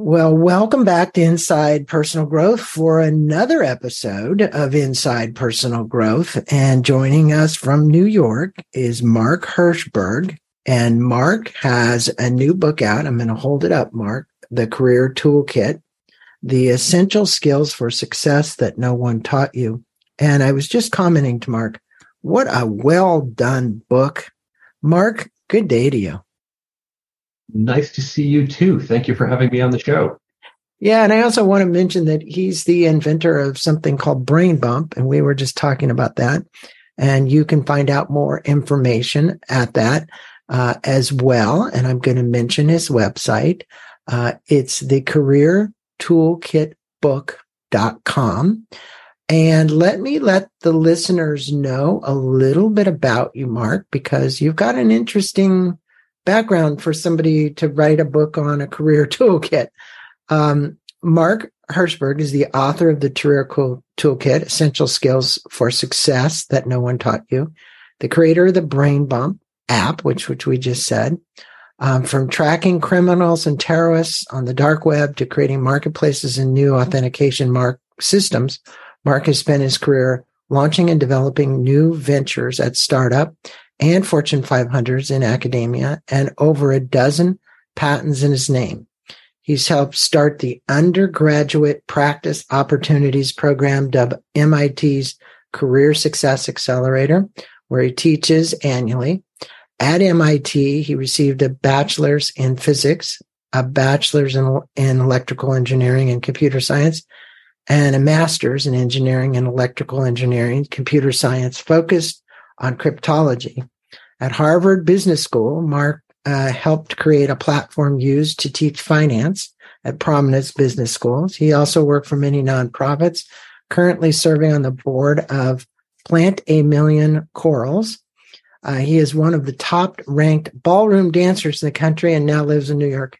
Well, welcome back to Inside Personal Growth for another episode of Inside Personal Growth. And joining us from New York is Mark Herschberg. And Mark has a new book out. I'm going to hold it up, Mark, The Career Toolkit, The Essential Skills for Success That No One Taught You. And I was just commenting to Mark, what a well done book. Mark, good day to you. Nice to see you too. Thank you for having me on the show. Yeah, and I also want to mention that he's the inventor of something called Brain Bump, and we were just talking about that. And you can find out more information at that uh, as well. And I'm going to mention his website. Uh, it's the career toolkit book.com. And let me let the listeners know a little bit about you, Mark, because you've got an interesting background for somebody to write a book on a career toolkit. Um, Mark Herschberg is the author of the Career Toolkit, Essential Skills for Success That No One Taught You, the creator of the Brain Bump app, which, which we just said, um, from tracking criminals and terrorists on the dark web to creating marketplaces and new authentication mark systems. Mark has spent his career launching and developing new ventures at startup and Fortune 500s in academia and over a dozen patents in his name. He's helped start the undergraduate practice opportunities program MIT's Career Success Accelerator, where he teaches annually. At MIT, he received a bachelor's in physics, a bachelor's in, in electrical engineering and computer science, and a master's in engineering and electrical engineering, computer science focused on cryptology. At Harvard Business School, Mark uh, helped create a platform used to teach finance at prominent business schools. He also worked for many nonprofits, currently serving on the board of Plant a Million Corals. Uh, he is one of the top ranked ballroom dancers in the country and now lives in New York.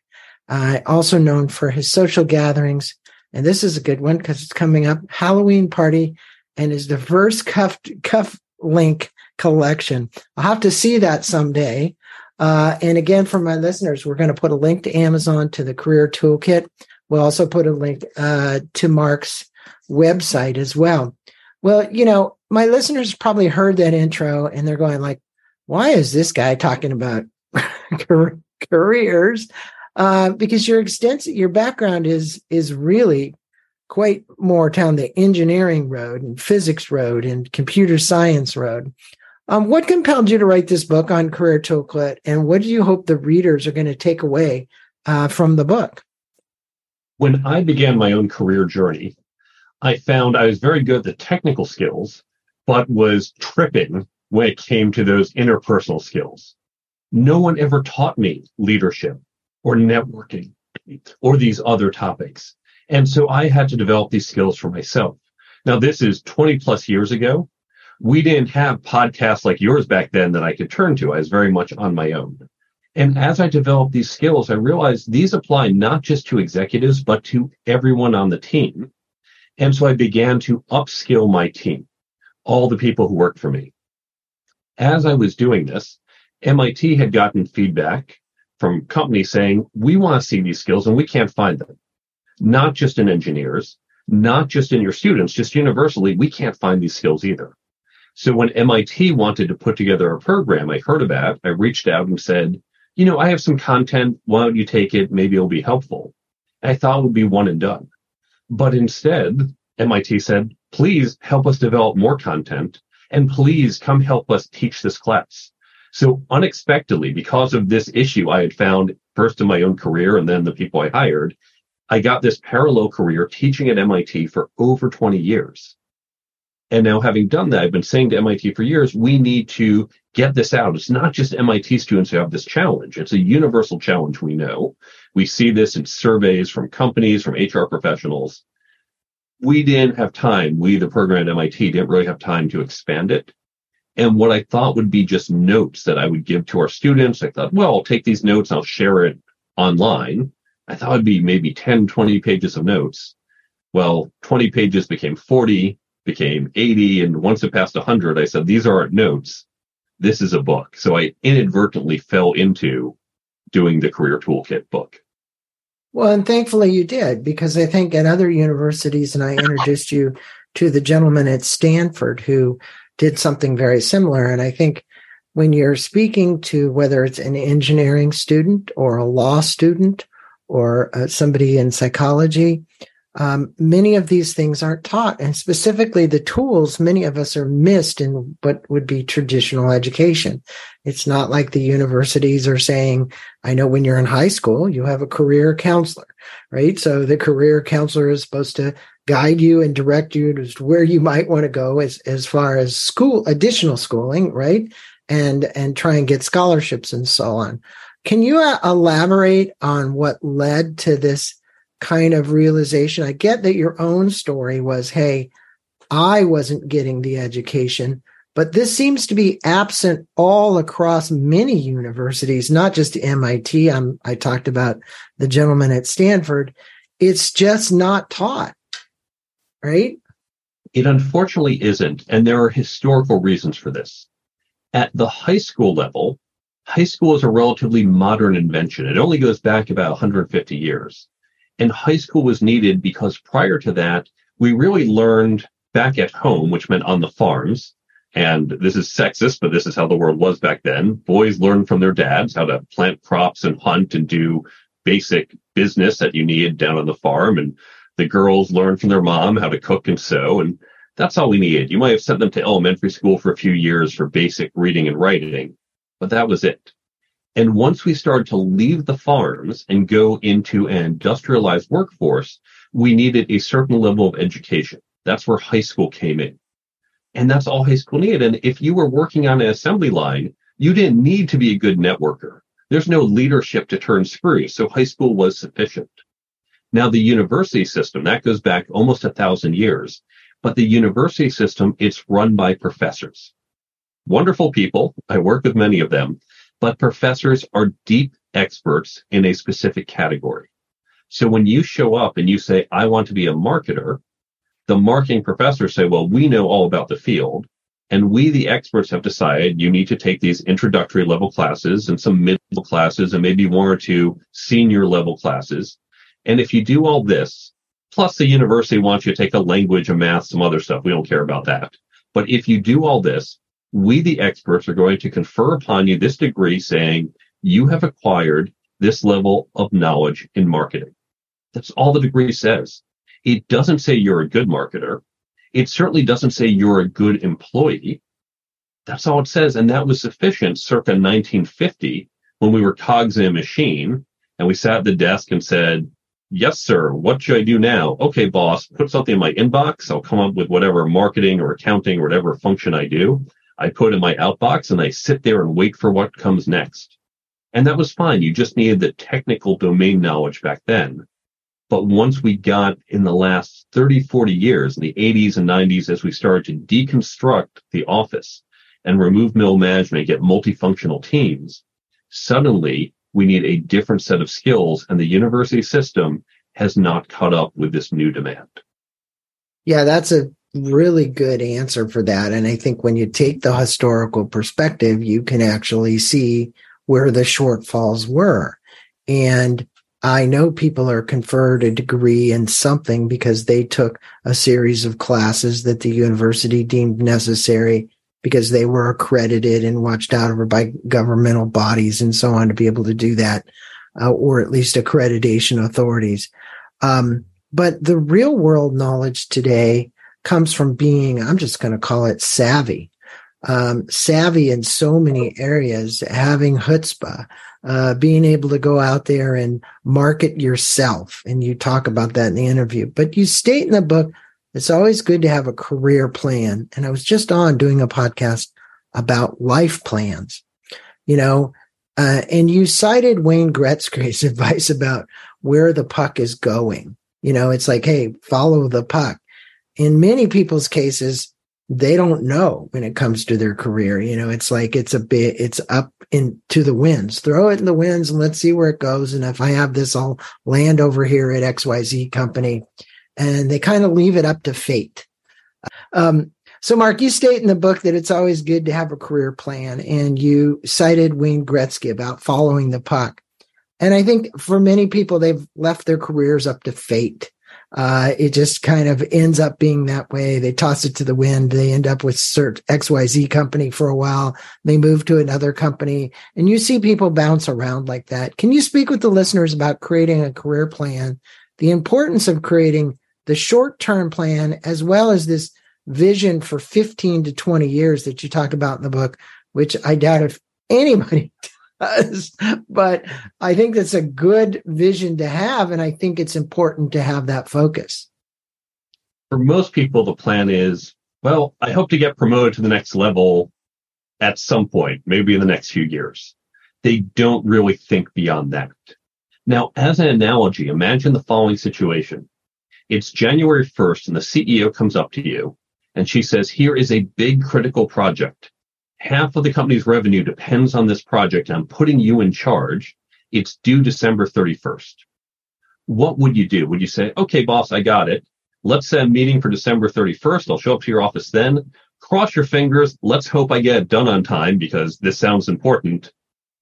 Uh, also known for his social gatherings. And this is a good one because it's coming up Halloween party and his diverse cuff, cuff link collection. I'll have to see that someday. Uh, and again, for my listeners, we're going to put a link to Amazon to the Career Toolkit. We'll also put a link uh, to Mark's website as well. Well, you know, my listeners probably heard that intro and they're going like, why is this guy talking about careers? Uh, because your extensive, your background is, is really quite more down the engineering road and physics road and computer science road. Um, what compelled you to write this book on Career Toolkit, and what do you hope the readers are going to take away uh, from the book? When I began my own career journey, I found I was very good at the technical skills, but was tripping when it came to those interpersonal skills. No one ever taught me leadership or networking or these other topics. And so I had to develop these skills for myself. Now, this is 20 plus years ago. We didn't have podcasts like yours back then that I could turn to. I was very much on my own. And as I developed these skills, I realized these apply not just to executives, but to everyone on the team. And so I began to upskill my team, all the people who worked for me. As I was doing this, MIT had gotten feedback from companies saying, we want to see these skills and we can't find them not just in engineers, not just in your students, just universally, we can't find these skills either. So when MIT wanted to put together a program I heard about, I reached out and said, you know, I have some content. Why don't you take it? Maybe it'll be helpful. I thought it would be one and done. But instead, MIT said, please help us develop more content and please come help us teach this class. So unexpectedly, because of this issue I had found first in my own career and then the people I hired, I got this parallel career teaching at MIT for over 20 years. And now having done that, I've been saying to MIT for years, we need to get this out. It's not just MIT students who have this challenge. It's a universal challenge. We know we see this in surveys from companies, from HR professionals. We didn't have time. We, the program at MIT, didn't really have time to expand it. And what I thought would be just notes that I would give to our students, I thought, well, I'll take these notes, I'll share it online. I thought it'd be maybe 10, 20 pages of notes. Well, 20 pages became 40, became 80. And once it passed 100, I said, these aren't notes. This is a book. So I inadvertently fell into doing the career toolkit book. Well, and thankfully you did, because I think at other universities, and I introduced you to the gentleman at Stanford who did something very similar. And I think when you're speaking to whether it's an engineering student or a law student or uh, somebody in psychology, um, many of these things aren't taught. And specifically the tools, many of us are missed in what would be traditional education. It's not like the universities are saying, I know when you're in high school, you have a career counselor, right? So the career counselor is supposed to guide you and direct you to where you might want to go as, as far as school, additional schooling, right? And, and try and get scholarships and so on. Can you uh, elaborate on what led to this kind of realization. I get that your own story was, hey, I wasn't getting the education, but this seems to be absent all across many universities, not just MIT. I'm, I talked about the gentleman at Stanford. It's just not taught, right? It unfortunately isn't. And there are historical reasons for this. At the high school level, high school is a relatively modern invention. It only goes back about 150 years. And high school was needed because prior to that, we really learned back at home, which meant on the farms. And this is sexist, but this is how the world was back then. Boys learned from their dads how to plant crops and hunt and do basic business that you need down on the farm. And the girls learned from their mom how to cook and sew. And that's all we needed. You might have sent them to elementary school for a few years for basic reading and writing, but that was it. And once we started to leave the farms and go into an industrialized workforce, we needed a certain level of education. That's where high school came in. And that's all high school needed. And if you were working on an assembly line, you didn't need to be a good networker. There's no leadership to turn screws. So high school was sufficient. Now the university system, that goes back almost a thousand years, but the university system, it's run by professors. Wonderful people. I work with many of them, but professors are deep experts in a specific category. So when you show up and you say, I want to be a marketer, the marketing professors say, well, we know all about the field. And we, the experts, have decided you need to take these introductory level classes and some middle classes and maybe one or two senior level classes. And if you do all this, plus the university wants you to take a language, a math, some other stuff. We don't care about that. But if you do all this, we, the experts, are going to confer upon you this degree saying you have acquired this level of knowledge in marketing. That's all the degree says. It doesn't say you're a good marketer. It certainly doesn't say you're a good employee. That's all it says. And that was sufficient circa 1950 when we were cogs in a machine and we sat at the desk and said, yes, sir. What should I do now? Okay, boss, put something in my inbox. I'll come up with whatever marketing or accounting or whatever function I do. I put in my outbox and I sit there and wait for what comes next. And that was fine. You just needed the technical domain knowledge back then. But once we got in the last 30, 40 years, in the 80s and 90s, as we started to deconstruct the office and remove middle management get multifunctional teams, suddenly we need a different set of skills and the university system has not caught up with this new demand. Yeah, that's a really good answer for that. And I think when you take the historical perspective, you can actually see where the shortfalls were. And I know people are conferred a degree in something because they took a series of classes that the university deemed necessary because they were accredited and watched out over by governmental bodies and so on to be able to do that, uh, or at least accreditation authorities. Um, but the real world knowledge today comes from being, I'm just going to call it savvy. Um, savvy in so many areas, having chutzpah, uh, being able to go out there and market yourself. And you talk about that in the interview, but you state in the book, it's always good to have a career plan. And I was just on doing a podcast about life plans, you know, uh, and you cited Wayne Gretzky's advice about where the puck is going. You know, it's like, hey, follow the puck in many people's cases, they don't know when it comes to their career. You know, it's like it's a bit, it's up into the winds. Throw it in the winds and let's see where it goes. And if I have this, I'll land over here at XYZ company. And they kind of leave it up to fate. Um, so, Mark, you state in the book that it's always good to have a career plan, and you cited Wayne Gretzky about following the puck. And I think for many people, they've left their careers up to fate. Uh, it just kind of ends up being that way. They toss it to the wind. They end up with cert XYZ company for a while. They move to another company and you see people bounce around like that. Can you speak with the listeners about creating a career plan, the importance of creating the short term plan as well as this vision for 15 to 20 years that you talk about in the book, which I doubt if anybody does, but I think that's a good vision to have. And I think it's important to have that focus. For most people, the plan is, well, I hope to get promoted to the next level at some point, maybe in the next few years. They don't really think beyond that. Now, as an analogy, imagine the following situation. It's January 1st and the CEO comes up to you and she says, here is a big critical project half of the company's revenue depends on this project. I'm putting you in charge. It's due December 31st. What would you do? Would you say, okay, boss, I got it. Let's set a meeting for December 31st. I'll show up to your office then. Cross your fingers. Let's hope I get it done on time because this sounds important.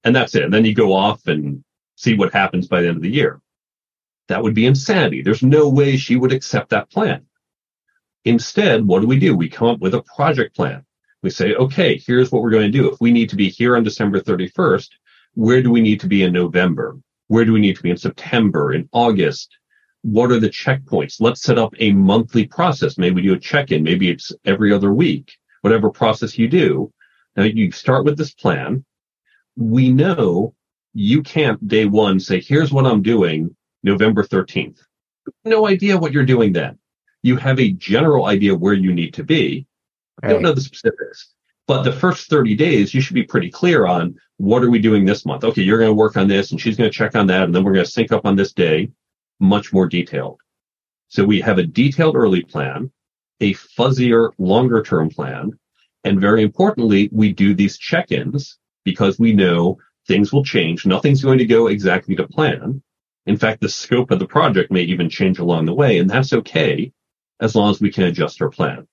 And that's it. And then you go off and see what happens by the end of the year. That would be insanity. There's no way she would accept that plan. Instead, what do we do? We come up with a project plan. We say, okay, here's what we're going to do. If we need to be here on December 31st, where do we need to be in November? Where do we need to be in September, in August? What are the checkpoints? Let's set up a monthly process. Maybe we do a check-in. Maybe it's every other week, whatever process you do. Now you start with this plan. We know you can't day one say, here's what I'm doing November 13th. No idea what you're doing then. You have a general idea where you need to be. Right. don't know the specifics. But the first 30 days, you should be pretty clear on what are we doing this month? Okay, you're going to work on this and she's going to check on that. And then we're going to sync up on this day, much more detailed. So we have a detailed early plan, a fuzzier longer term plan. And very importantly, we do these check-ins because we know things will change. Nothing's going to go exactly to plan. In fact, the scope of the project may even change along the way. And that's okay as long as we can adjust our plan.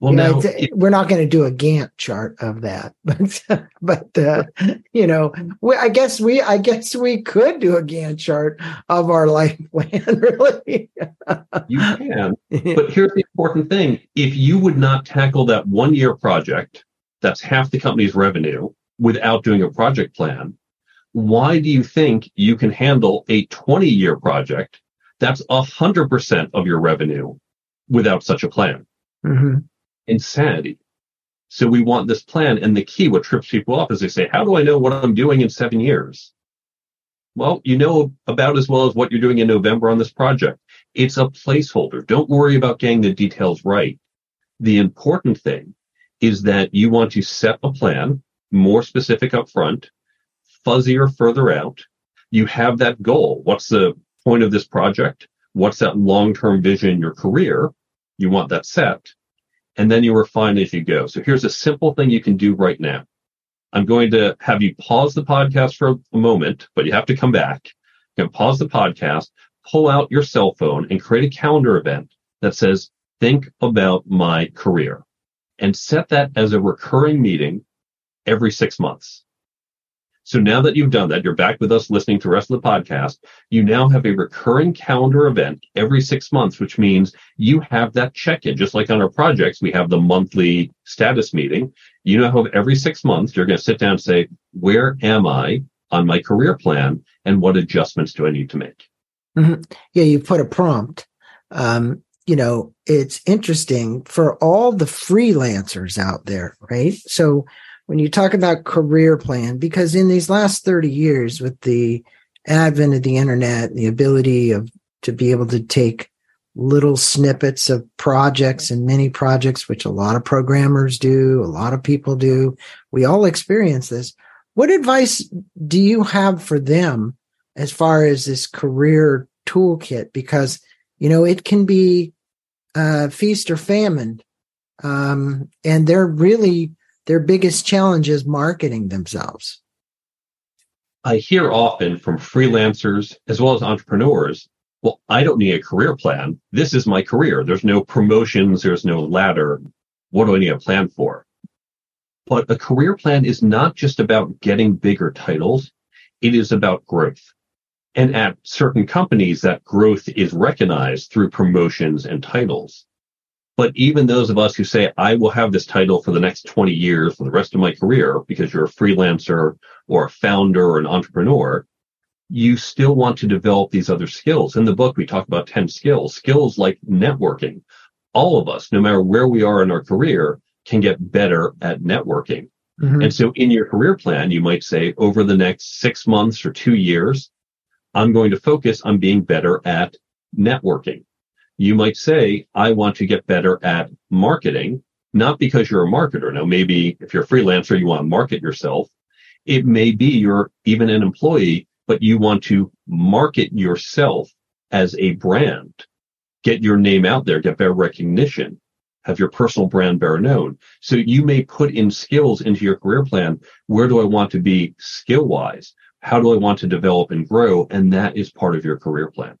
Well, you know, now, we're not going to do a Gantt chart of that, but but uh, you know, we, I guess we I guess we could do a Gantt chart of our life plan. Really, you can. But here's the important thing: if you would not tackle that one year project, that's half the company's revenue, without doing a project plan, why do you think you can handle a 20 year project that's 100% of your revenue without such a plan? Mm-hmm insanity. So we want this plan. And the key, what trips people up is they say, how do I know what I'm doing in seven years? Well, you know about as well as what you're doing in November on this project. It's a placeholder. Don't worry about getting the details right. The important thing is that you want to set a plan more specific up front, fuzzier further out. You have that goal. What's the point of this project? What's that long-term vision in your career? You want that set and then you refine as you go. So here's a simple thing you can do right now. I'm going to have you pause the podcast for a moment, but you have to come back. You can pause the podcast, pull out your cell phone and create a calendar event that says, think about my career and set that as a recurring meeting every six months. So now that you've done that, you're back with us listening to the rest of the podcast. You now have a recurring calendar event every six months, which means you have that check-in. Just like on our projects, we have the monthly status meeting. You know how every six months you're going to sit down and say, where am I on my career plan and what adjustments do I need to make? Mm-hmm. Yeah, you put a prompt. Um, you know, it's interesting for all the freelancers out there, right? So when you talk about career plan, because in these last 30 years with the advent of the internet, the ability of to be able to take little snippets of projects and mini projects, which a lot of programmers do, a lot of people do. We all experience this. What advice do you have for them as far as this career toolkit? Because, you know, it can be uh, feast or famine. Um, and they're really their biggest challenge is marketing themselves. I hear often from freelancers as well as entrepreneurs, well, I don't need a career plan. This is my career. There's no promotions. There's no ladder. What do I need a plan for? But a career plan is not just about getting bigger titles. It is about growth. And at certain companies, that growth is recognized through promotions and titles. But even those of us who say, I will have this title for the next 20 years for the rest of my career because you're a freelancer or a founder or an entrepreneur, you still want to develop these other skills. In the book, we talk about 10 skills, skills like networking. All of us, no matter where we are in our career, can get better at networking. Mm-hmm. And so in your career plan, you might say over the next six months or two years, I'm going to focus on being better at networking. You might say, I want to get better at marketing, not because you're a marketer. Now, maybe if you're a freelancer, you want to market yourself. It may be you're even an employee, but you want to market yourself as a brand, get your name out there, get better recognition, have your personal brand better known. So you may put in skills into your career plan. Where do I want to be skill wise? How do I want to develop and grow? And that is part of your career plan.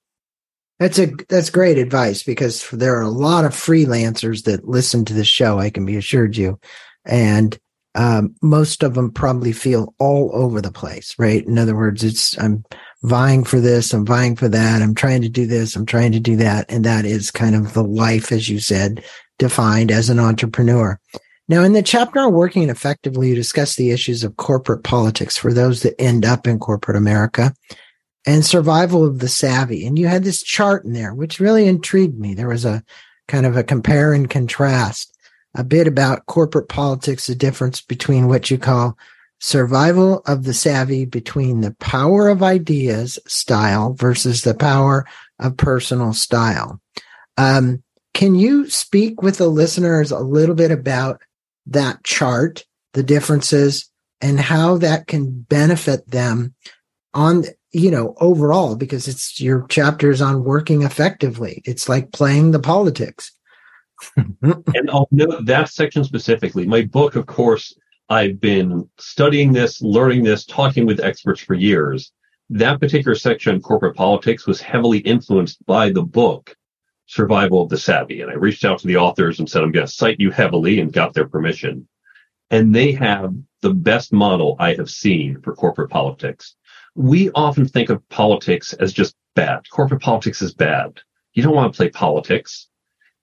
That's a that's great advice because there are a lot of freelancers that listen to this show. I can be assured you, and um, most of them probably feel all over the place. Right? In other words, it's I'm vying for this, I'm vying for that, I'm trying to do this, I'm trying to do that, and that is kind of the life, as you said, defined as an entrepreneur. Now, in the chapter on working effectively, you discuss the issues of corporate politics for those that end up in corporate America and survival of the savvy. And you had this chart in there, which really intrigued me. There was a kind of a compare and contrast, a bit about corporate politics, the difference between what you call survival of the savvy between the power of ideas style versus the power of personal style. Um, can you speak with the listeners a little bit about that chart, the differences, and how that can benefit them on, you know, overall, because it's your chapters on working effectively. It's like playing the politics. and I'll note that section specifically. My book, of course, I've been studying this, learning this, talking with experts for years. That particular section on corporate politics was heavily influenced by the book Survival of the Savvy. And I reached out to the authors and said, I'm going to cite you heavily and got their permission. And they have the best model I have seen for corporate politics. We often think of politics as just bad. Corporate politics is bad. You don't want to play politics.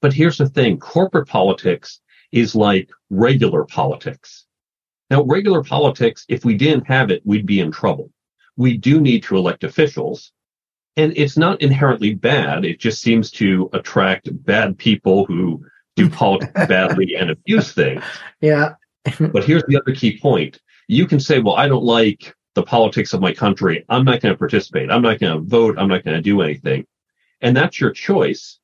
But here's the thing. Corporate politics is like regular politics. Now, regular politics, if we didn't have it, we'd be in trouble. We do need to elect officials, and it's not inherently bad. It just seems to attract bad people who do politics badly and abuse things. Yeah. but here's the other key point. You can say, well, I don't like the politics of my country. I'm not going to participate. I'm not going to vote. I'm not going to do anything. And that's your choice.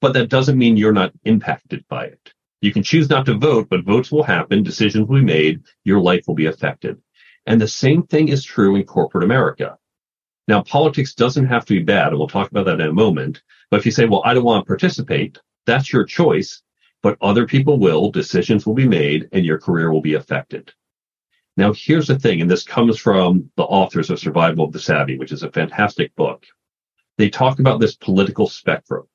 But that doesn't mean you're not impacted by it. You can choose not to vote, but votes will happen. Decisions will be made. Your life will be affected. And the same thing is true in corporate America. Now, politics doesn't have to be bad, and we'll talk about that in a moment. But if you say, well, I don't want to participate, that's your choice, but other people will, decisions will be made, and your career will be affected. Now, here's the thing, and this comes from the authors of Survival of the Savvy, which is a fantastic book. They talk about this political spectrum,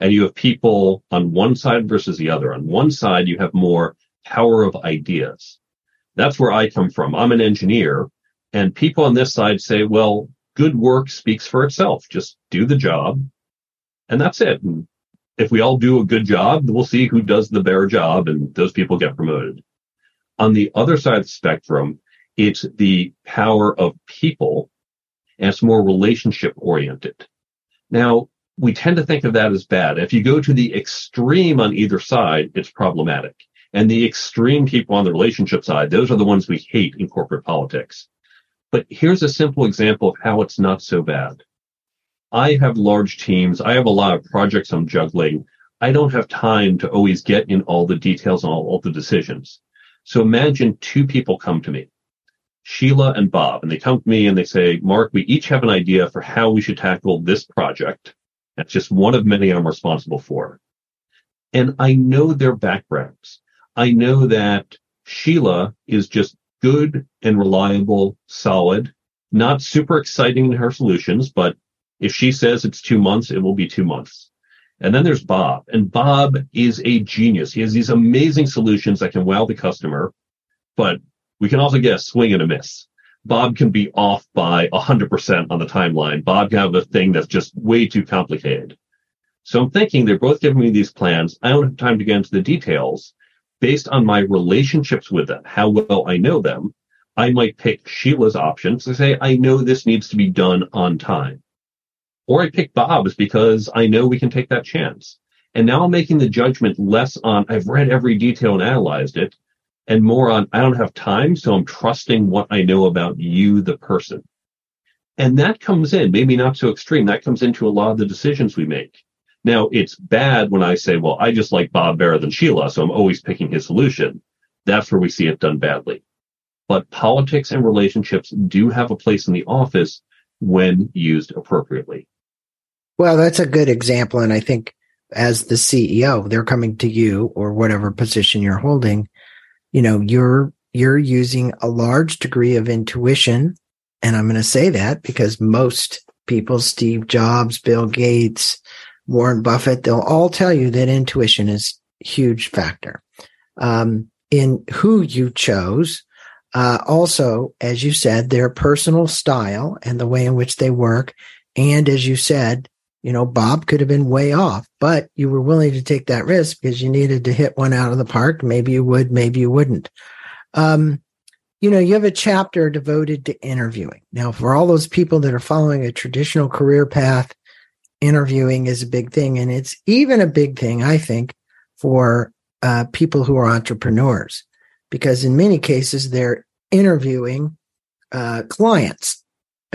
and you have people on one side versus the other. On one side, you have more power of ideas. That's where I come from. I'm an engineer, and people on this side say, well, good work speaks for itself. Just do the job and that's it. And if we all do a good job, we'll see who does the better job and those people get promoted. On the other side of the spectrum, it's the power of people and it's more relationship oriented. Now, we tend to think of that as bad. If you go to the extreme on either side, it's problematic. And the extreme people on the relationship side, those are the ones we hate in corporate politics. But here's a simple example of how it's not so bad. I have large teams. I have a lot of projects I'm juggling. I don't have time to always get in all the details on all, all the decisions. So imagine two people come to me, Sheila and Bob, and they come to me and they say, Mark, we each have an idea for how we should tackle this project. That's just one of many I'm responsible for. And I know their backgrounds. I know that Sheila is just good and reliable, solid, not super exciting in her solutions, but if she says it's two months, it will be two months. And then there's Bob, and Bob is a genius. He has these amazing solutions that can wow the customer, but we can also get a swing and a miss. Bob can be off by 100% on the timeline. Bob can have a thing that's just way too complicated. So I'm thinking they're both giving me these plans. I don't have time to get into the details. Based on my relationships with them, how well I know them, I might pick Sheila's options and say, I know this needs to be done on time. Or I pick Bob's because I know we can take that chance. And now I'm making the judgment less on, I've read every detail and analyzed it, and more on, I don't have time, so I'm trusting what I know about you, the person. And that comes in, maybe not so extreme, that comes into a lot of the decisions we make. Now, it's bad when I say, well, I just like Bob better than Sheila, so I'm always picking his solution. That's where we see it done badly. But politics and relationships do have a place in the office when used appropriately. Well, that's a good example. And I think as the CEO, they're coming to you or whatever position you're holding, you know, you're, you're using a large degree of intuition. And I'm going to say that because most people, Steve Jobs, Bill Gates, Warren Buffett, they'll all tell you that intuition is huge factor. Um, in who you chose, uh, also, as you said, their personal style and the way in which they work. And as you said, you know, Bob could have been way off, but you were willing to take that risk because you needed to hit one out of the park. Maybe you would, maybe you wouldn't. Um, you know, you have a chapter devoted to interviewing. Now, for all those people that are following a traditional career path, interviewing is a big thing. And it's even a big thing, I think, for uh, people who are entrepreneurs, because in many cases, they're interviewing uh, clients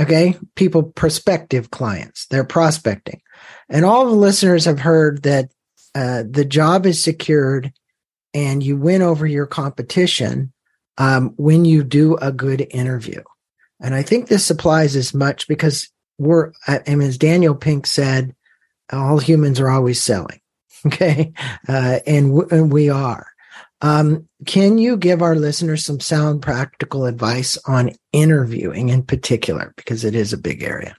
Okay. People, prospective clients, they're prospecting. And all the listeners have heard that uh, the job is secured and you win over your competition um, when you do a good interview. And I think this applies as much because we're, and as Daniel Pink said, all humans are always selling. Okay. Uh, and, w- and we are. Um, can you give our listeners some sound practical advice on interviewing in particular? Because it is a big area.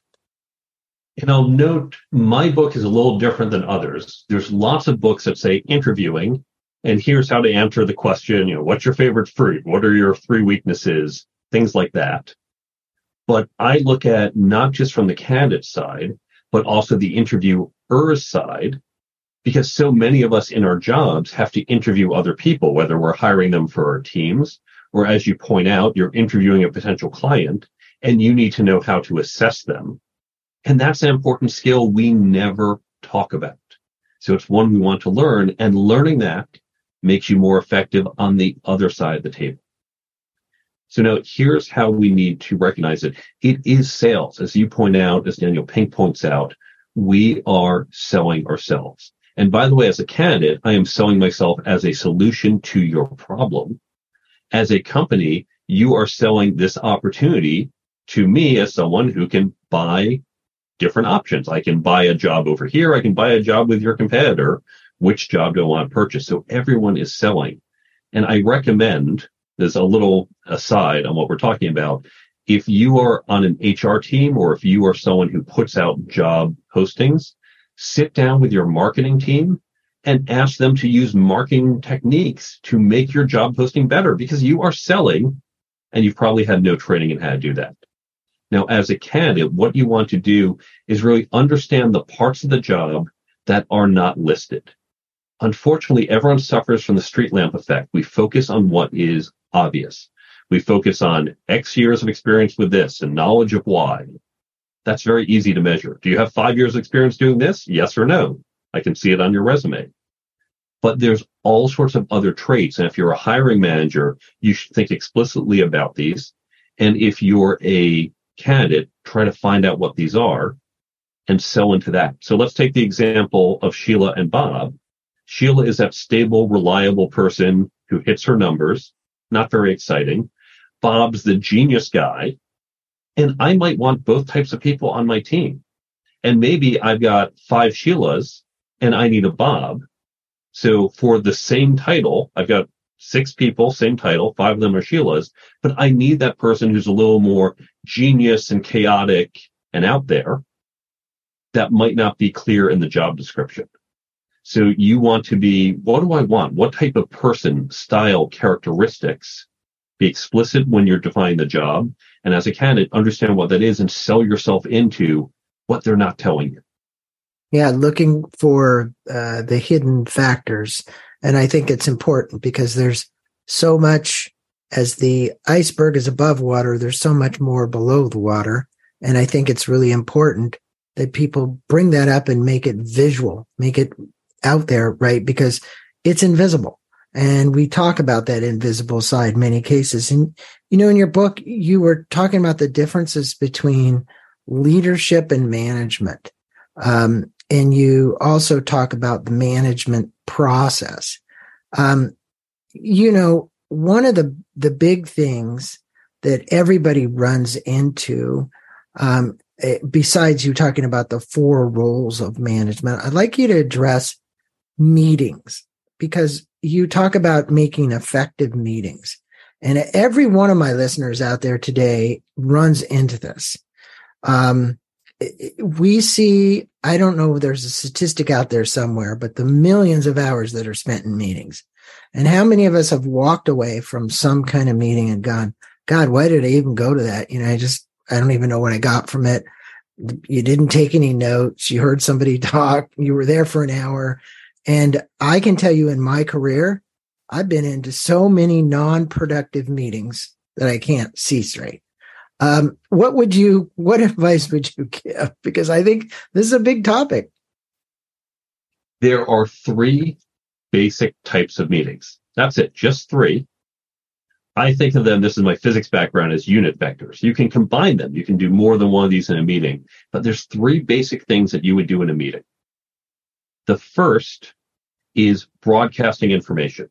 And I'll note my book is a little different than others. There's lots of books that say interviewing, and here's how to answer the question, you know, what's your favorite fruit? What are your three weaknesses? Things like that. But I look at not just from the candidate side, but also the interviewer's side because so many of us in our jobs have to interview other people, whether we're hiring them for our teams or as you point out, you're interviewing a potential client and you need to know how to assess them. And that's an important skill we never talk about. So it's one we want to learn and learning that makes you more effective on the other side of the table. So now here's how we need to recognize it. It is sales. As you point out, as Daniel Pink points out, we are selling ourselves. And by the way, as a candidate, I am selling myself as a solution to your problem. As a company, you are selling this opportunity to me as someone who can buy different options. I can buy a job over here. I can buy a job with your competitor. Which job do I want to purchase? So everyone is selling. And I recommend there's a little aside on what we're talking about. If you are on an HR team or if you are someone who puts out job postings, sit down with your marketing team and ask them to use marketing techniques to make your job posting better because you are selling and you've probably had no training in how to do that. Now, as a candidate, what you want to do is really understand the parts of the job that are not listed. Unfortunately, everyone suffers from the street lamp effect. We focus on what is obvious. We focus on X years of experience with this and knowledge of Y. That's very easy to measure. Do you have five years experience doing this? Yes or no? I can see it on your resume. But there's all sorts of other traits. And if you're a hiring manager, you should think explicitly about these. And if you're a candidate, try to find out what these are and sell into that. So let's take the example of Sheila and Bob. Sheila is that stable, reliable person who hits her numbers. Not very exciting. Bob's the genius guy and I might want both types of people on my team. And maybe I've got five Sheilas and I need a Bob. So for the same title, I've got six people, same title, five of them are Sheilas, but I need that person who's a little more genius and chaotic and out there that might not be clear in the job description. So you want to be, what do I want? What type of person, style, characteristics? Be explicit when you're defining the job And as a candidate, understand what that is and sell yourself into what they're not telling you. Yeah, looking for uh, the hidden factors. And I think it's important because there's so much as the iceberg is above water, there's so much more below the water. And I think it's really important that people bring that up and make it visual, make it out there, right? Because it's invisible. And we talk about that invisible side many cases. And, you know, in your book, you were talking about the differences between leadership and management. Um, and you also talk about the management process. Um, you know, one of the, the big things that everybody runs into, um, eh, besides you talking about the four roles of management, I'd like you to address meetings because you talk about making effective meetings. And every one of my listeners out there today runs into this. Um, we see, I don't know, if there's a statistic out there somewhere, but the millions of hours that are spent in meetings. And how many of us have walked away from some kind of meeting and gone, God, why did I even go to that? You know, I just, I don't even know what I got from it. You didn't take any notes. You heard somebody talk. You were there for an hour. And I can tell you in my career, I've been into so many non productive meetings that I can't see straight. Um, what would you, what advice would you give? Because I think this is a big topic. There are three basic types of meetings. That's it, just three. I think of them, this is my physics background, as unit vectors. You can combine them. You can do more than one of these in a meeting, but there's three basic things that you would do in a meeting. The first is broadcasting information.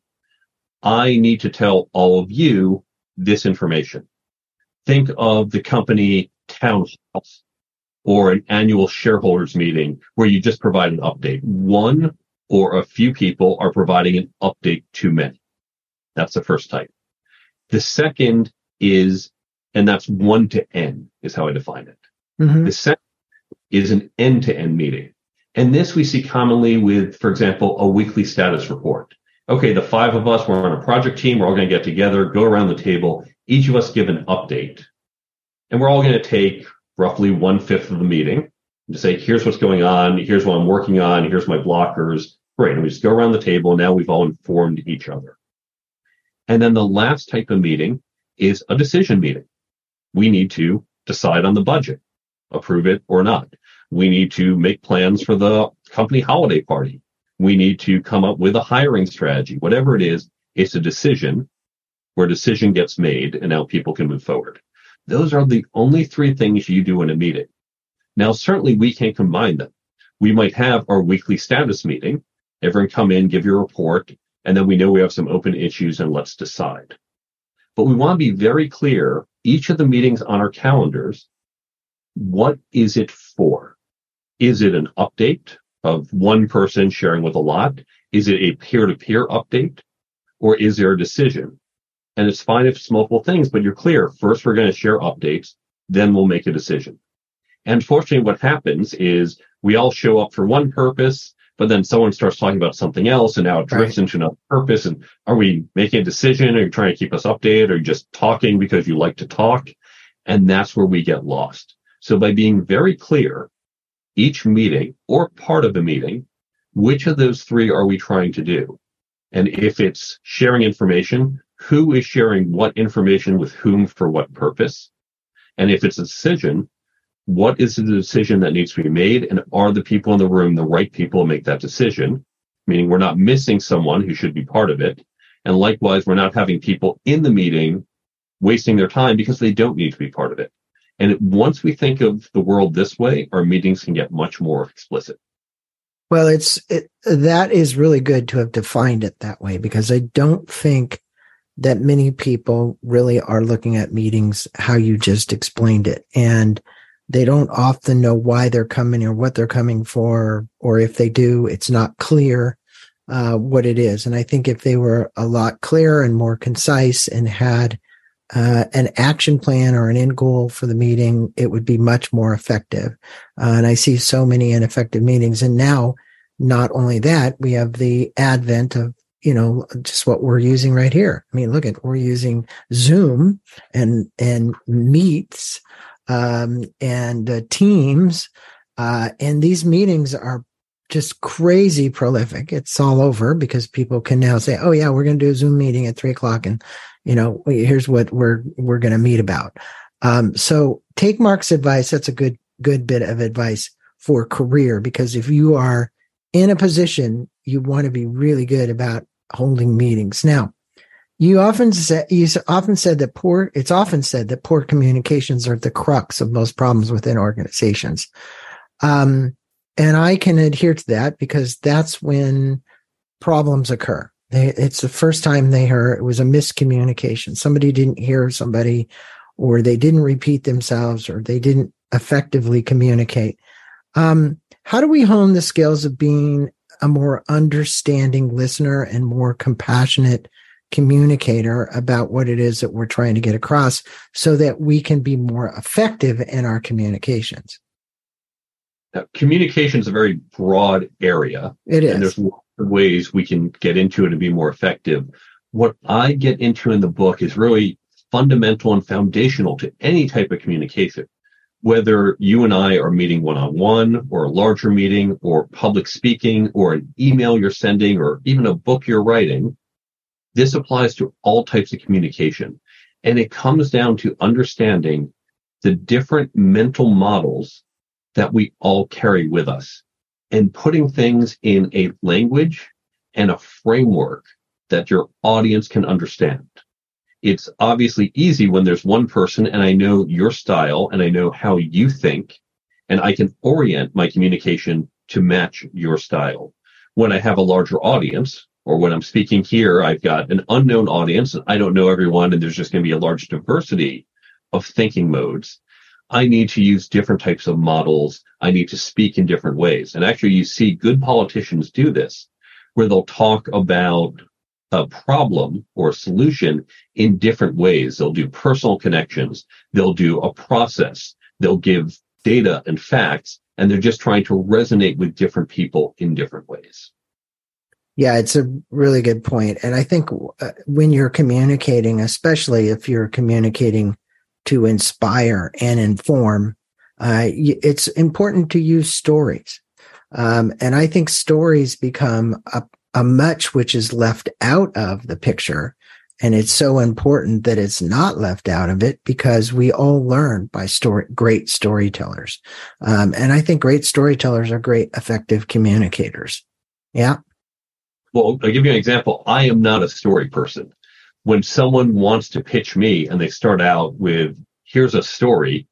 I need to tell all of you this information. Think of the company town halls or an annual shareholders meeting where you just provide an update. One or a few people are providing an update to many. That's the first type. The second is, and that's one to N is how I define it. Mm-hmm. The second is an end to end meeting. And this we see commonly with, for example, a weekly status report. Okay, the five of us, we're on a project team. We're all going to get together, go around the table. Each of us give an update. And we're all going to take roughly one fifth of the meeting to say, here's what's going on. Here's what I'm working on. Here's my blockers. Great. And we just go around the table. Now we've all informed each other. And then the last type of meeting is a decision meeting. We need to decide on the budget, approve it or not. We need to make plans for the company holiday party. We need to come up with a hiring strategy. Whatever it is, it's a decision where decision gets made and now people can move forward. Those are the only three things you do in a meeting. Now, certainly we can combine them. We might have our weekly status meeting. Everyone come in, give your report, and then we know we have some open issues and let's decide. But we want to be very clear, each of the meetings on our calendars, what is it for? Is it an update of one person sharing with a lot? Is it a peer-to-peer update? Or is there a decision? And it's fine if it's multiple things, but you're clear. First, we're going to share updates. Then we'll make a decision. And fortunately, what happens is we all show up for one purpose, but then someone starts talking about something else and now it drifts right. into another purpose. And are we making a decision? Are you trying to keep us updated? Are you just talking because you like to talk? And that's where we get lost. So by being very clear, each meeting or part of the meeting, which of those three are we trying to do? And if it's sharing information, who is sharing what information with whom for what purpose? And if it's a decision, what is the decision that needs to be made? And are the people in the room the right people to make that decision? Meaning we're not missing someone who should be part of it. And likewise, we're not having people in the meeting wasting their time because they don't need to be part of it. And once we think of the world this way, our meetings can get much more explicit. Well, it's it, that is really good to have defined it that way because I don't think that many people really are looking at meetings how you just explained it and they don't often know why they're coming or what they're coming for or if they do it's not clear uh, what it is and i think if they were a lot clearer and more concise and had uh, an action plan or an end goal for the meeting, it would be much more effective. Uh, and I see so many ineffective meetings. And now, not only that, we have the advent of you know, just what we're using right here. I mean, look at we're using Zoom and and Meets um, and uh, Teams, uh, and these meetings are just crazy prolific. It's all over because people can now say, "Oh yeah, we're going to do a Zoom meeting at three o'clock," and you know, here's what we're we're going to meet about. Um, so take Mark's advice. That's a good good bit of advice for career because if you are in a position, you want to be really good about holding meetings. Now, you often said you often said that poor. It's often said that poor communications are the crux of most problems within organizations, um, and I can adhere to that because that's when problems occur. They, it's the first time they heard it was a miscommunication. Somebody didn't hear somebody, or they didn't repeat themselves, or they didn't effectively communicate. Um, how do we hone the skills of being a more understanding listener and more compassionate communicator about what it is that we're trying to get across so that we can be more effective in our communications? Now, communication is a very broad area. It is. And there's ways we can get into it and be more effective. What I get into in the book is really fundamental and foundational to any type of communication whether you and I are meeting one on one or a larger meeting or public speaking or an email you're sending or even a book you're writing, this applies to all types of communication. And it comes down to understanding the different mental models that we all carry with us and putting things in a language and a framework that your audience can understand it's obviously easy when there's one person and I know your style and I know how you think and I can orient my communication to match your style. When I have a larger audience or when I'm speaking here, I've got an unknown audience and I don't know everyone and there's just going to be a large diversity of thinking modes. I need to use different types of models. I need to speak in different ways. And actually you see good politicians do this where they'll talk about a problem or a solution in different ways. They'll do personal connections. They'll do a process. They'll give data and facts, and they're just trying to resonate with different people in different ways. Yeah, it's a really good point. And I think uh, when you're communicating, especially if you're communicating to inspire and inform, uh, it's important to use stories. Um, and I think stories become a, a much which is left out of the picture. And it's so important that it's not left out of it because we all learn by story, great storytellers. Um, and I think great storytellers are great effective communicators. Yeah. Well, I'll give you an example. I am not a story person. When someone wants to pitch me and they start out with, here's a story,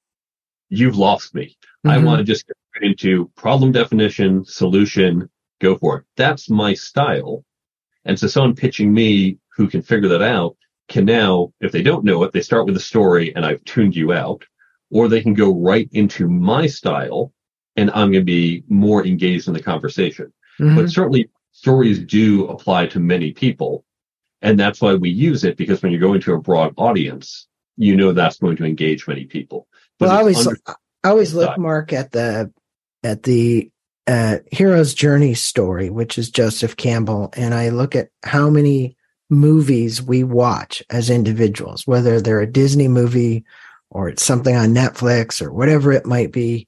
you've lost me. Mm-hmm. I want to just get into problem definition, solution, go for it. That's my style. And so someone pitching me who can figure that out can now, if they don't know it, they start with a story and I've tuned you out, or they can go right into my style and I'm going to be more engaged in the conversation. Mm-hmm. But certainly stories do apply to many people. And that's why we use it because when you're going to a broad audience, you know that's going to engage many people. But well, I always, under- I always look, Mark, at the at the uh, hero's journey story, which is Joseph Campbell, and I look at how many movies we watch as individuals, whether they're a Disney movie or it's something on Netflix or whatever it might be.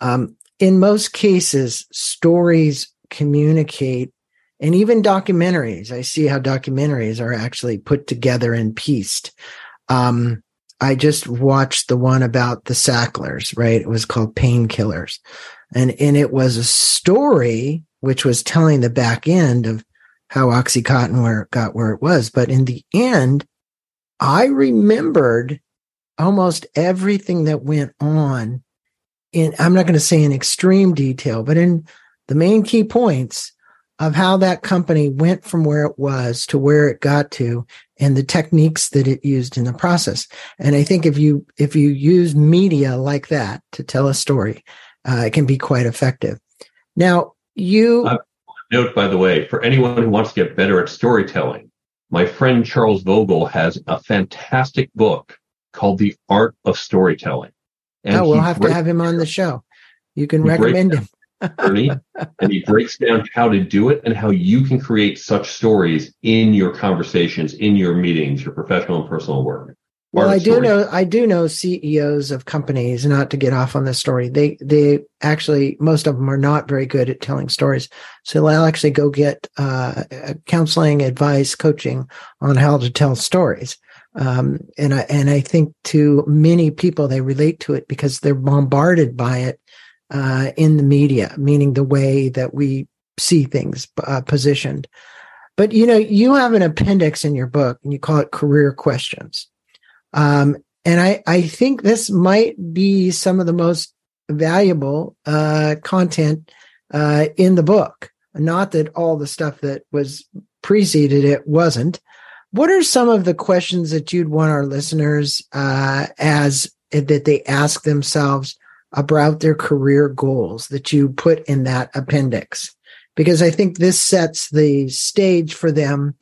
Um, in most cases, stories communicate, and even documentaries. I see how documentaries are actually put together and pieced. Um, I just watched the one about the Sacklers, right? It was called Painkillers. And, and it was a story which was telling the back end of how Oxycontin where it got where it was. But in the end, I remembered almost everything that went on in, I'm not going to say in extreme detail, but in the main key points of how that company went from where it was to where it got to and the techniques that it used in the process. And I think if you, if you use media like that to tell a story, uh, it can be quite effective. Now, you uh, note, by the way, for anyone who wants to get better at storytelling, my friend Charles Vogl has a fantastic book called The Art of Storytelling. And oh, we'll have to have him on the show. You can recommend him. Journey and he breaks down how to do it and how you can create such stories in your conversations, in your meetings, your professional and personal work. Well, I do know I do know CEOs of companies. Not to get off on this story, they they actually most of them are not very good at telling stories. So they'll actually go get uh, counseling, advice, coaching on how to tell stories. Um, and I and I think to many people they relate to it because they're bombarded by it uh, in the media, meaning the way that we see things uh, positioned. But you know, you have an appendix in your book, and you call it career questions um, and I, I think this might be some of the most valuable uh, content uh, in the book. Not that all the stuff that was preceded it wasn't. What are some of the questions that you'd want our listeners uh, as that they ask themselves about their career goals that you put in that appendix? Because I think this sets the stage for them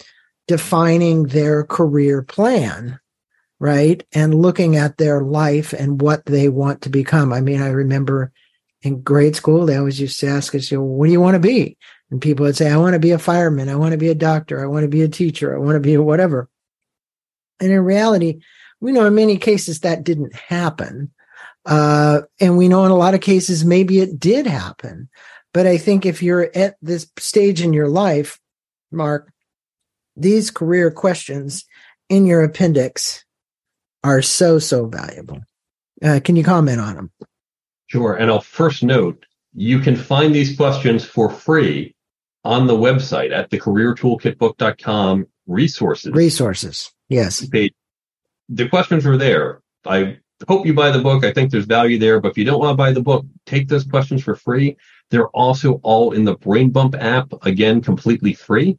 defining their career plan right? And looking at their life and what they want to become. I mean, I remember in grade school, they always used to ask us, you know, what do you want to be? And people would say, I want to be a fireman. I want to be a doctor. I want to be a teacher. I want to be a whatever. And in reality, we know in many cases that didn't happen. Uh, and we know in a lot of cases, maybe it did happen. But I think if you're at this stage in your life, Mark, these career questions in your appendix are so, so valuable. Uh, can you comment on them? Sure. And I'll first note you can find these questions for free on the website at the careertoolkitbook.com resources. Resources. Yes. Page. The questions are there. I hope you buy the book. I think there's value there. But if you don't want to buy the book, take those questions for free. They're also all in the Brain Bump app, again, completely free.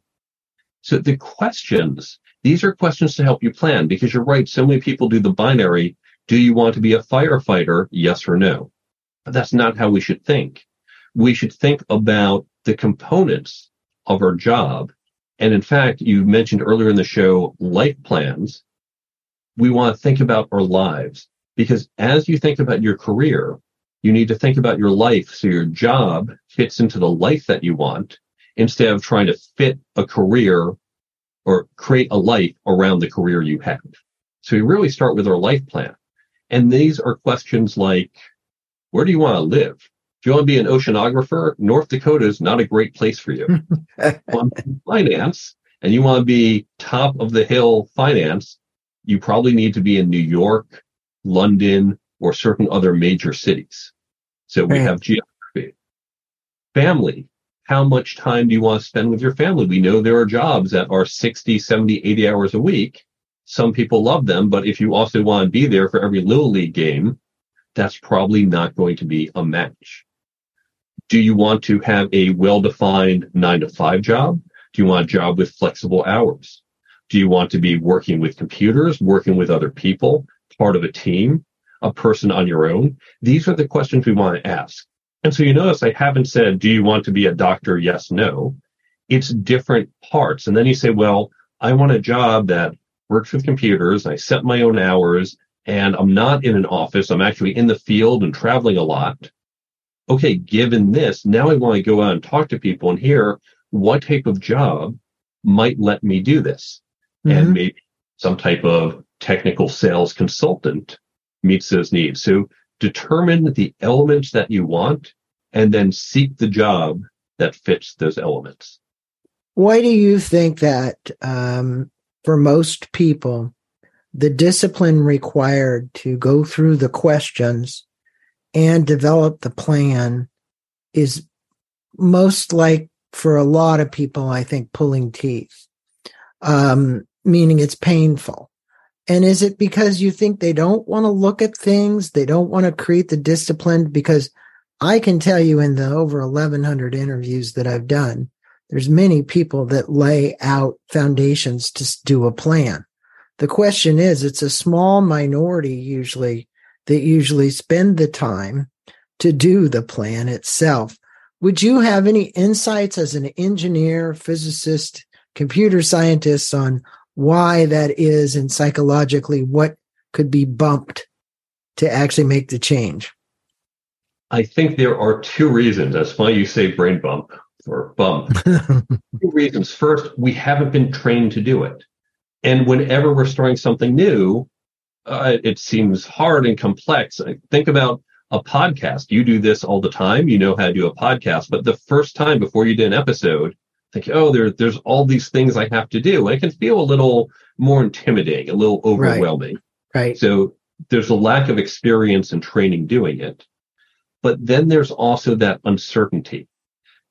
So the questions these are questions to help you plan because you're right. So many people do the binary. Do you want to be a firefighter? Yes or no. But that's not how we should think. We should think about the components of our job. And in fact, you mentioned earlier in the show, life plans. We want to think about our lives because as you think about your career, you need to think about your life so your job fits into the life that you want instead of trying to fit a career or create a life around the career you have. So we really start with our life plan. And these are questions like, where do you want to live? If you want to be an oceanographer, North Dakota is not a great place for you. finance, and you want to be top of the hill finance, you probably need to be in New York, London, or certain other major cities. So we right. have geography. Family how much time do you want to spend with your family? We know there are jobs that are 60, 70, 80 hours a week. Some people love them, but if you also want to be there for every little league game, that's probably not going to be a match. Do you want to have a well-defined nine to five job? Do you want a job with flexible hours? Do you want to be working with computers, working with other people, part of a team, a person on your own? These are the questions we want to ask. And so you notice I haven't said, do you want to be a doctor? Yes, no. It's different parts. And then you say, well, I want a job that works with computers. I set my own hours and I'm not in an office. I'm actually in the field and traveling a lot. Okay, given this, now I want to go out and talk to people and hear what type of job might let me do this. Mm-hmm. And maybe some type of technical sales consultant meets those needs. So determine the elements that you want and then seek the job that fits those elements. Why do you think that um, for most people, the discipline required to go through the questions and develop the plan is most like for a lot of people, I think, pulling teeth, um, meaning it's painful. And is it because you think they don't want to look at things? They don't want to create the discipline? Because I can tell you in the over 1100 interviews that I've done, there's many people that lay out foundations to do a plan. The question is, it's a small minority usually that usually spend the time to do the plan itself. Would you have any insights as an engineer, physicist, computer scientist on why that is and psychologically what could be bumped to actually make the change? I think there are two reasons. That's why you say brain bump or bump. two reasons. First, we haven't been trained to do it. And whenever we're starting something new, uh, it seems hard and complex. Think about a podcast. You do this all the time. You know how to do a podcast, but the first time before you did an episode, think, oh, there, there's all these things I have to do. And it can feel a little more intimidating, a little overwhelming. Right. right. So there's a lack of experience and training doing it. But then there's also that uncertainty.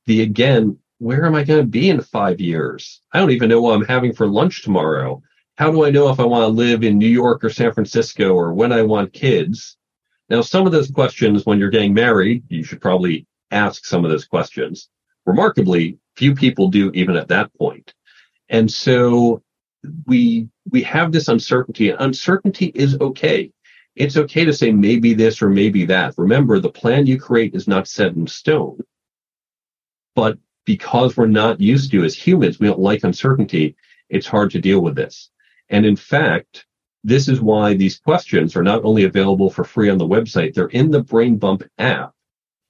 The again, where am I going to be in five years? I don't even know what I'm having for lunch tomorrow. How do I know if I want to live in New York or San Francisco or when I want kids? Now, some of those questions, when you're getting married, you should probably ask some of those questions. Remarkably, few people do even at that point. And so we, we have this uncertainty uncertainty is okay. It's okay to say maybe this or maybe that. Remember, the plan you create is not set in stone. But because we're not used to as humans, we don't like uncertainty. It's hard to deal with this. And in fact, this is why these questions are not only available for free on the website, they're in the Brain Bump app.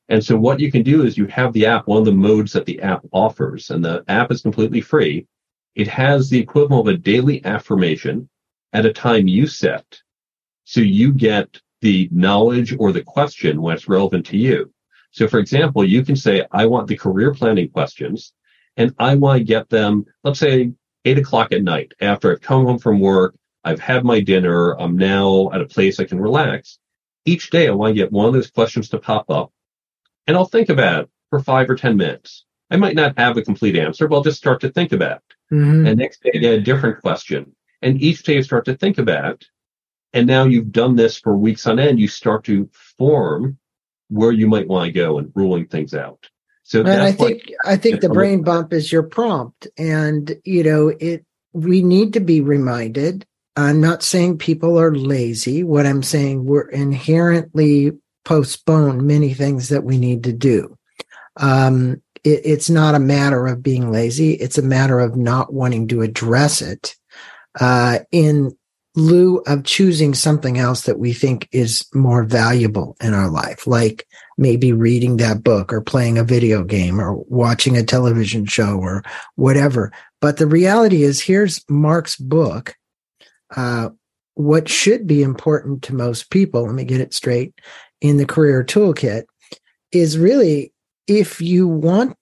And so what you can do is you have the app, one of the modes that the app offers, and the app is completely free. It has the equivalent of a daily affirmation at a time you set. So you get the knowledge or the question when it's relevant to you. So for example, you can say, I want the career planning questions and I want to get them, let's say eight o'clock at night after I've come home from work. I've had my dinner. I'm now at a place I can relax. Each day I want to get one of those questions to pop up and I'll think about it for five or 10 minutes. I might not have a complete answer, but I'll just start to think about it. Mm-hmm. And next day a different question. And each day you start to think about it and now you've done this for weeks on end, you start to form where you might want to go and ruling things out. So and I think I think the brain bump is your prompt, and you know it. We need to be reminded. I'm not saying people are lazy. What I'm saying we're inherently postpone many things that we need to do. Um, it, it's not a matter of being lazy. It's a matter of not wanting to address it uh, in lieu of choosing something else that we think is more valuable in our life, like maybe reading that book or playing a video game or watching a television show or whatever. But the reality is, here's Mark's book. Uh, what should be important to most people, let me get it straight, in the career toolkit is really if you want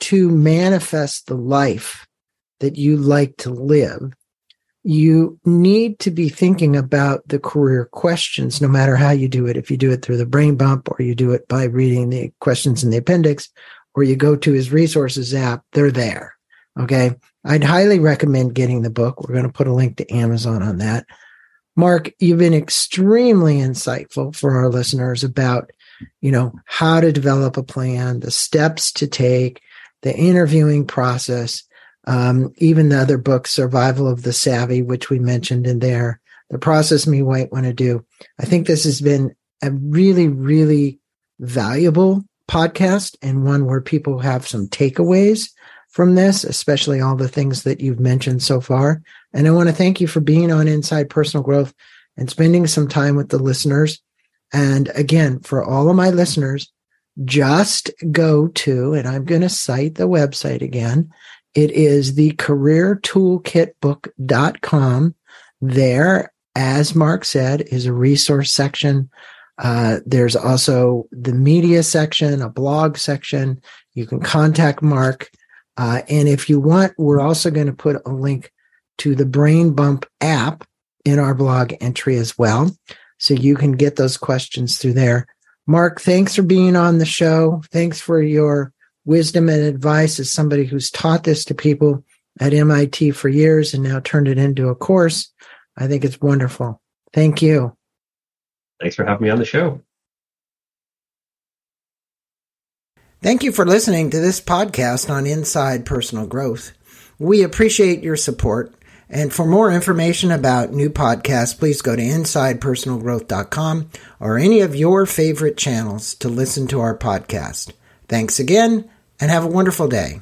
to manifest the life that you like to live, you need to be thinking about the career questions no matter how you do it. If you do it through the brain bump or you do it by reading the questions in the appendix or you go to his resources app, they're there. Okay. I'd highly recommend getting the book. We're going to put a link to Amazon on that. Mark, you've been extremely insightful for our listeners about, you know, how to develop a plan, the steps to take, the interviewing process um, even the other book, Survival of the Savvy, which we mentioned in there, The Process Me Might Want to Do. I think this has been a really, really valuable podcast and one where people have some takeaways from this, especially all the things that you've mentioned so far. And I want to thank you for being on Inside Personal Growth and spending some time with the listeners. And again, for all of my listeners, just go to, and I'm going to cite the website again, it is the careertoolkitbook.com. There, as Mark said, is a resource section. Uh, there's also the media section, a blog section. You can contact Mark. Uh, and if you want, we're also going to put a link to the Brain Bump app in our blog entry as well. So you can get those questions through there. Mark, thanks for being on the show. Thanks for your wisdom and advice as somebody who's taught this to people at MIT for years and now turned it into a course. I think it's wonderful. Thank you. Thanks for having me on the show. Thank you for listening to this podcast on Inside Personal Growth. We appreciate your support. And for more information about new podcasts, please go to InsidePersonalGrowth.com or any of your favorite channels to listen to our podcast. Thanks again and have a wonderful day.